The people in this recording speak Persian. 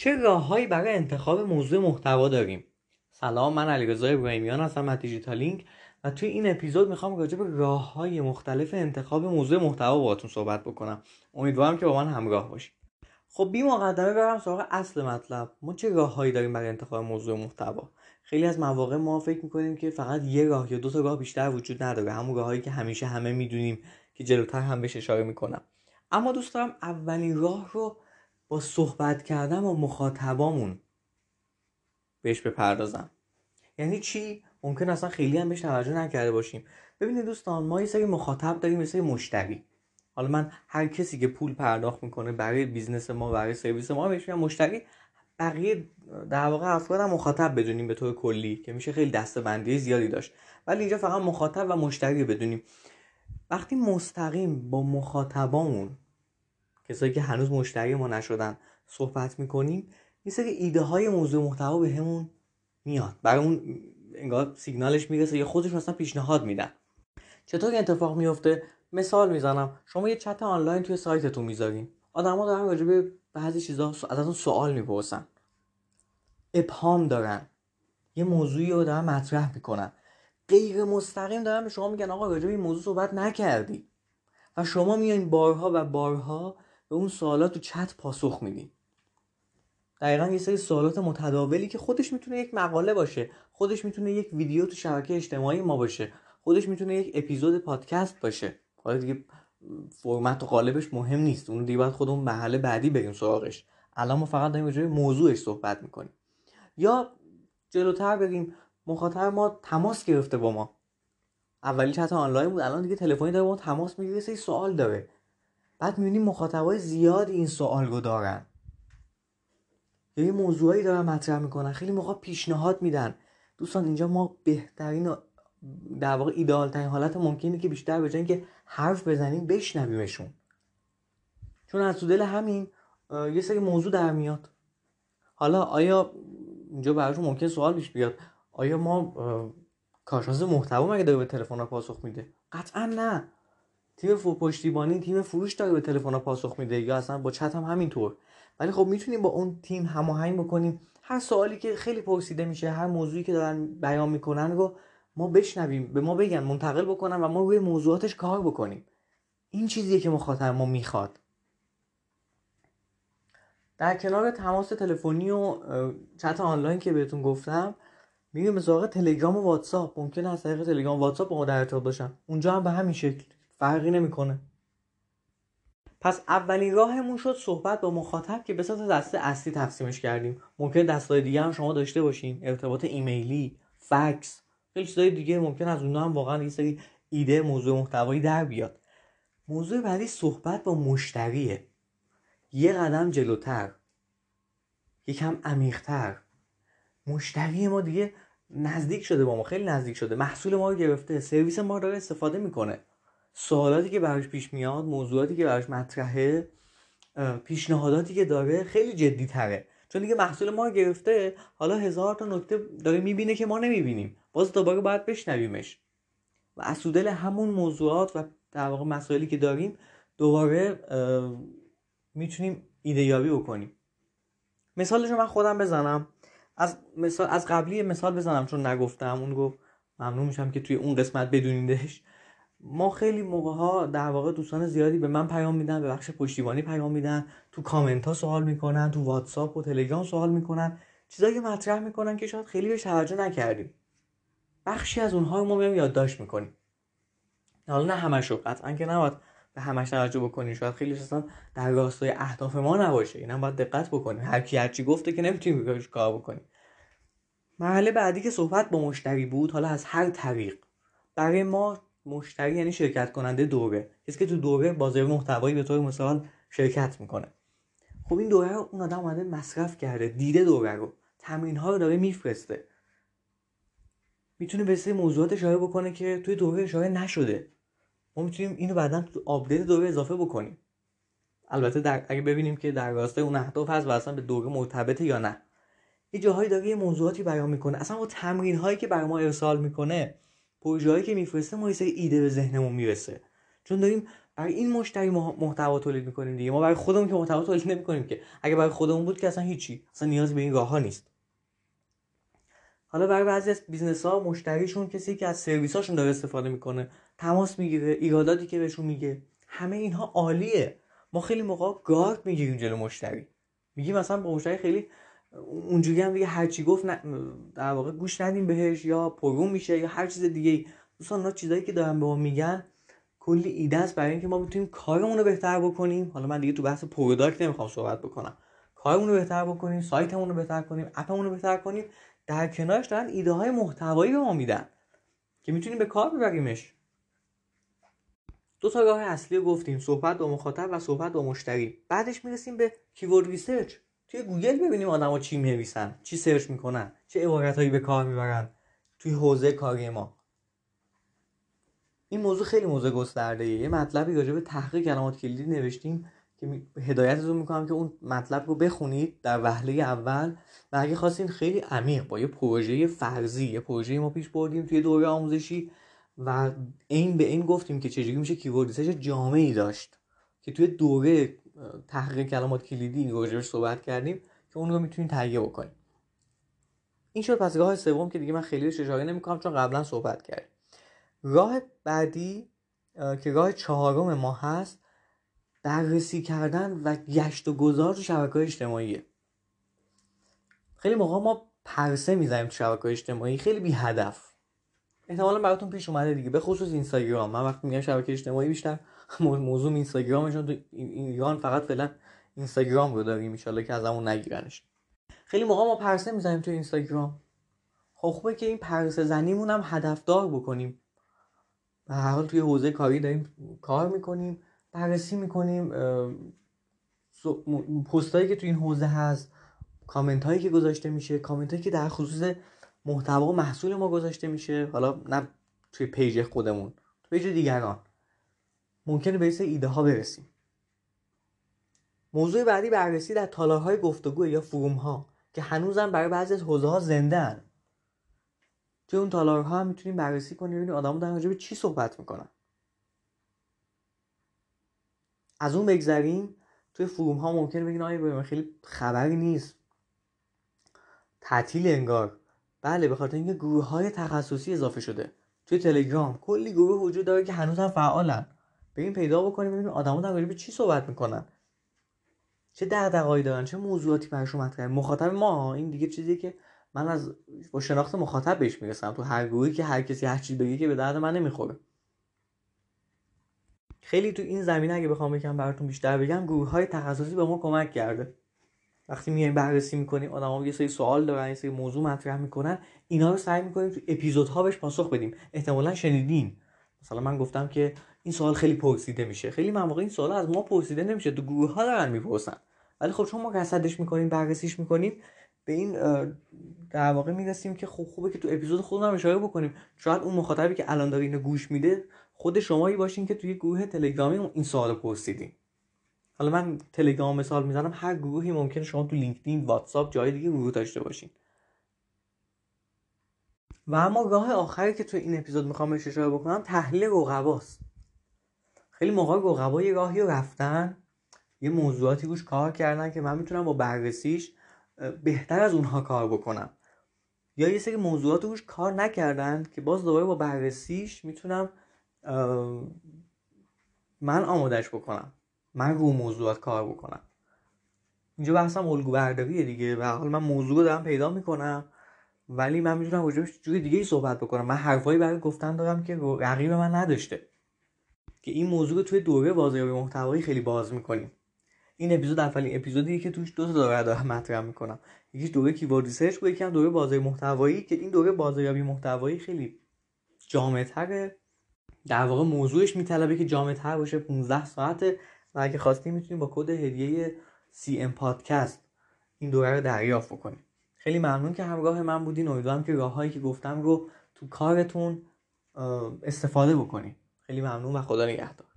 چه راههایی برای انتخاب موضوع محتوا داریم؟ سلام من علیرضا ابراهیمیان هستم از دیجیتالینک و توی این اپیزود می‌خوام راجع به راه های مختلف انتخاب موضوع محتوا باهاتون صحبت بکنم. امیدوارم که با من همراه باشید. خب بی مقدمه برم سراغ اصل مطلب. ما چه راههایی داریم برای انتخاب موضوع محتوا؟ خیلی از مواقع ما فکر می‌کنیم که فقط یه راه یا دو تا راه بیشتر وجود نداره. همون راههایی که همیشه همه می‌دونیم که جلوتر هم بهش اشاره می‌کنم. اما دوست دارم اولین راه رو با صحبت کردن با مخاطبامون. بهش بپردازم. یعنی چی؟ ممکن اصلا خیلی هم بهش توجه نکرده باشیم. ببینید دوستان ما یه سری مخاطب داریم یه سری مشتری. حالا من هر کسی که پول پرداخت می‌کنه برای business ما برای سرویس ما بهش میگم مشتری. بقیه در واقع افراد هم مخاطب بدونیم به طور کلی که میشه خیلی دسته زیادی داشت. ولی اینجا فقط مخاطب و مشتری بدونیم. وقتی مستقیم با مخاطبامون کسایی که هنوز مشتری ما نشدن صحبت می‌کنیم یه سری ایده های موضوع محتوا همون میاد. برای اون انگار سیگنالش می‌رسه یا خودش مثلا پیشنهاد میدن. چطور اتفاق میفته مثال می‌زنم. شما یه چت آنلاین توی سایتتون می‌ذارین. آدما دارن راجع به بعضی چیزا ازتون سوال می‌پرسن. ابهام دارن. یه موضوعی رو دارن مطرح می‌کنن. غیر مستقیم دارن به شما میگن آقا راجع به این موضوع صحبت نکردی. و شما میایین بارها و بارها به اون سوالات تو چت پاسخ میدین دقیقا یه سری سوالات متداولی که خودش می‌تونه یک مقاله باشه خودش می‌تونه یک ویدیو تو شبکه اجتماعی ما باشه خودش می‌تونه یک اپیزود پادکست باشه. حالا دیگه فرمت و قالبش مهم نیست اون دیگه باید خودمون محله بعدی بریم سراغش. الان ما فقط داریم راجع موضوعش صحبت می‌کنیم. یا جلوتر بریم مخاطب ما تماس گرفته با ما. اولی چت آنلاین بود الان دیگه تلفنی داره با ما تماس می‌گیره سری سوال داره. بعد می‌بینیم مخاطبای زیادی این سوال رو دارن. یا یه موضوعی دارن مطرح می‌کنن خیلی موقع پیشنهاد میدن. دوستان اینجا ما بهترین در واقع ایدئال ترین حالت ممکنه که بیشتر به که حرف بزنیم بشنویمشون. چون از دل همین یه سری موضوع در میاد. حالا آیا اینجا براشون ممکن سوال پیش بیاد آیا ما کارشناس محتوا مگه داره به تلفن پاسخ میده؟ قطعا نه. تیم پشتیبانی تیم فروش داره به تلفن پاسخ میده. یا اصلا با چت هم همینطور. ولی خب می‌تونیم با اون تیم هماهنگ بکنیم. هر سوالی که خیلی پرسیده میشه هر موضوعی که دارن بیان می‌کنن رو ما بشنویم به ما بگن منتقل بکنن و ما روی موضوعاتش کار بکنیم. این چیزیه که مخاطب ما می‌خواد. در کنار تماس تلفنی و چت آنلاین که بهتون گفتم میریم به تلگرام و واتساپ. ممکنه از طریق تلگرام و واتساپ با ما در ارتباط باشن. اونجا هم به همین شکل. فرقی نمی‌کنه. پس اولین راهمون شد صحبت با مخاطب که به صورت دسته اصلی تقسیمش کردیم. ممکن دستای دیگه هم شما داشته باشین. ارتباط ایمیلی فکس خیلی چیزای دیگه ممکن از اونها هم واقعا یه سری ایده موضوع محتوایی در بیاد. موضوع بعدی صحبت با مشتریه. یه قدم جلوتر. یکم عمیقتر. مشتری ما دیگه نزدیک شده با ما خیلی نزدیک شده. محصول ما رو گرفته سرویس ما رو داره استفاده می‌کنه. سوالاتی که براش پیش میاد موضوعاتی که براش مطرحه پیشنهاداتی که داره خیلی جدی تره چون دیگه محصول ما گرفته حالا هزار تا نکته داره می‌بینه که ما نمی‌بینیم. باز دوباره باید بشنویمش. و از همون موضوعات و در واقع مسائلی که داریم دوباره می‌تونیم ایده یابی بکنیم. مثالش من خودم بزنم. از مثال از قبلی مثال بزنم چون نگفتم. اون گفت ممنون میشم که توی اون قسمت بدونیدش. ما خیلی موقع ها در واقع دوستان زیادی به من پیام میدن به بخش پشتیبانی پیام میدن تو کامنت ها سوال می‌کنن تو واتساپ و تلگرام سوال می‌کنن چیزایی که مطرح می‌کنن که شاید خیلی بهش توجه نکردیم. بخشی از اونها ما میام یادداشت می‌کنیم. حالا نه همشو قطعا که نباید به همش توجه بکنیم. شاید خیلی اصلا در راستای اهداف ما نباشه. اینا باید دقت بکنیم. هر کی هرچی گفته که نمی‌تونیم کار بکنیم. مرحله بعدی که صحبت با مشتری بود حالا از هر طریق. برای ما مشتری یعنی شرکت کننده دوره کسی که تو دوره بازار محتوایی به طور مثال شرکت می‌کنه. خب این دوره رو اون آدم اومده مصرف کرده دیده دوره رو. تمرین ها رو داره میفرسته. می‌تونه به سری موضوعات اشاره بکنه که توی دوره اشاره نشده. ما می‌تونیم اینو بعدا تو آپدیت دوره اضافه بکنیم. البته در اگه ببینیم که در راستای اون اهداف هست و اصلا به دوره مرتبطه یا نه. یه جاهایی داره یه موضوعاتی بیان می‌کنه. اصلا با تمرین هایی که برای ما ارسال می‌کنه پروژه‌ای که میفرسته ما یه ایده به ذهنمون می‌رسه. چون داریم برای این مشتری محتوا تولید می‌کنیم دیگه. ما برای خودمون که محتوا تولید نمی‌کنیم که. اگه برای خودمون بود که اصلا هیچی. اصلا نیاز به این راه ها نیست. حالا برای بعضی از business ها مشتریشون کسی که از سرویس هاشون داره استفاده می‌کنه تماس می‌گیره ایراداتی که بهشون میگه همه اینها عالیه. ما خیلی موقع گارد می‌گیریم جلو مشتری. میگیم مثلا با مشتری خیلی اونجوری هم دیگه هرچی گفت در واقع گوش ندیم بهش یا پررو میشه یا هر چیز دیگه دوستان اونا چیزایی که دارن به ما میگن کلی ایده است برای اینکه ما بتونیم کارمون رو بهتر بکنیم. حالا من دیگه تو بحث product نمی‌خوام صحبت بکنم. کارمون رو بهتر بکنیم سایتمون رو بهتر کنیم app مون رو بهتر کنیم. در کنارش دارن ایده های محتوایی به ما میدن که می‌تونیم به کار ببریمش. دو تا راه اصلی گفتیم صحبت با مخاطب و صحبت با مشتری. بعدش می‌رسیم به keyword research توی گوگل ببینیم آدما چی می‌نویسن چی search می‌کنن چه عبارتهایی به کار می‌برن توی حوزه کاری ما. این موضوع خیلی موضوع گسترده یه مطلبی راجع به تحقیق کلمات کلیدی نوشتیم که هدایتتون می‌کنم که اون مطلب رو بخونید در وهله اول. و اگه خواستین خیلی عمیق با یه پروژه فرضی یه پروژه ما پیش بردیم توی دوره آموزشی و این به این گفتیم که چجوری میشه keyword research جامعی داشت. که توی دوره تحقیق کلمات کلیدی راجبش صحبت کردیم که اون رو می‌تونید تهیه بکنید این شد پس راه سوم که دیگه من خیلی اشاره نمی‌کنم چون قبلا صحبت کردیم. راه بعدی که راه چهارم ما هست بررسی کردن و گشت و گذار تو شبکه اجتماعیه. خیلی موقع ما پرسه می‌زنیم تو شبکه اجتماعی خیلی بی هدف احتمالا براتون پیش اومده دیگه به خصوص اینستاگرام. من وقتی میگم شبکه اجتماعی بیشتر موضوع اینستاگرامشون تو ایران فقط فعلا اینستاگرام رو داریم ان که ازمون نگیرنش. خیلی موقع ما پرسه می‌زنیم تو اینستاگرام. خب خوبه که این پرسه زنیمون هم هدفدار بکنیم. به هر حال توی حوزه کاری داریم کار می‌کنیم بررسی می‌کنیم پستایی که توی این حوزه هست کامنت هایی که گذاشته میشه کامنت هایی که در خصوص محتوا و محصول ما گذاشته میشه. حالا نه توی page خودمون توی page دیگران. ممکنه به ایده ها برسیم. موضوع بعدی بررسی در تالارهای گفتگو یا فروم ها که هنوزم برای بعضی از حوزه ها زنده هن. توی اون تالارها هم می‌تونیم بررسی کنیم ببینیم آدم‌ها دارن به چی صحبت می‌کنن. از اون بگذریم توی فروم ها ممکنه بگین آیا خیلی خبری نیست. تعطیل انگار. بله به خاطر اینکه گروه های تخصصی اضافه شده. توی تلگرام. کلی گروه وجود داره که هنوز هم فعالن. بریم پیدا بکنیم ببینیم آدما در به چی صحبت می‌کنن. چه دغدغه‌ای دارن چه موضوعاتی براشون مطرحه مخاطب ما این دیگه چیزیه که من از با شناخت مخاطب بهش می‌رسم. تو هر گروهی که هر کسی هر چیز بگه که به درد من نمی‌خوره. خیلی تو این زمینه اگه بخوام بگم براتون بیشتر بگم گروه های تخصصی به ما کمک کرده. وقتی میایم بررسی می‌کنیم آدما یه سری سوال دارن یه سری موضوع مطرح می‌کنن اینا رو سعی می‌کنیم تو اپیزودها بهش پاسخ بدیم. احتمالا شنیدین. مثلا من گفتم که این سوال خیلی پرسیده میشه. خیلی مواقع این سوال از ما پرسیده نمیشه. تو گروه ها دارن می‌پرسن. ولی خب چون ما رصدش می‌کنیم بررسیش می‌کنیم به این در واقع می‌رسیم که خوب خوبه که تو اپیزود خودمون اشاره بکنیم. شاید اون مخاطبی که الان داره اینو گوش میده خود شمایی باشین که توی گروه تلگرامی این سوال پرسیدین. حالا من تلگرام مثال می‌زنم هر گروهی ممکنه شما تو لینکدین واتساپ جای دیگه گروه داشته باشین. و اما راه آخری که تو این اپیزود می‌خوام اشاره بکنم تحلیل رقباست. خیلی موقع رقبا یه راهی رفتن یه موضوعاتی روش کار کردن که من می‌تونم با بررسیش بهتر از اونها کار بکنم. یا یه سری موضوعات روش کار نکردن که باز دوباره با بررسیش می‌تونم من آمادش بکنم. من رو موضوعات کار بکنم. اینجا بحثم الگو برداریه دیگه. و حال من موضوع رو دارم پیدا می‌کنم ولی من می‌تونم راجبش جوری دیگه ای صحبت بکنم. من حرفایی برای گفتن دارم که رقیب من نداشته. که این موضوع رو توی دوره بازاریابی محتوایی خیلی باز می‌کنیم. این اپیزود اولین اپیزودیه که توش دو تا دوره دارم مطرح می‌کنم. یکی دوره keyword research بود یکی هم دوره بازاریابی محتوایی که این دوره بازاریابی محتوایی خیلی جامعتره. در واقع موضوعش میطلبه که جامعتر باشه 15 ساعته و اگه خواستیم می‌تونیم با کد هدیه سی ام پادکست این دوره رو دریافت بکنیم. خیلی ممنون که همراه من بودین. امیدوارم که راههایی که گفتم رو تو کارتون استفاده بکنید خیلی ممنون و خدا نگهدار.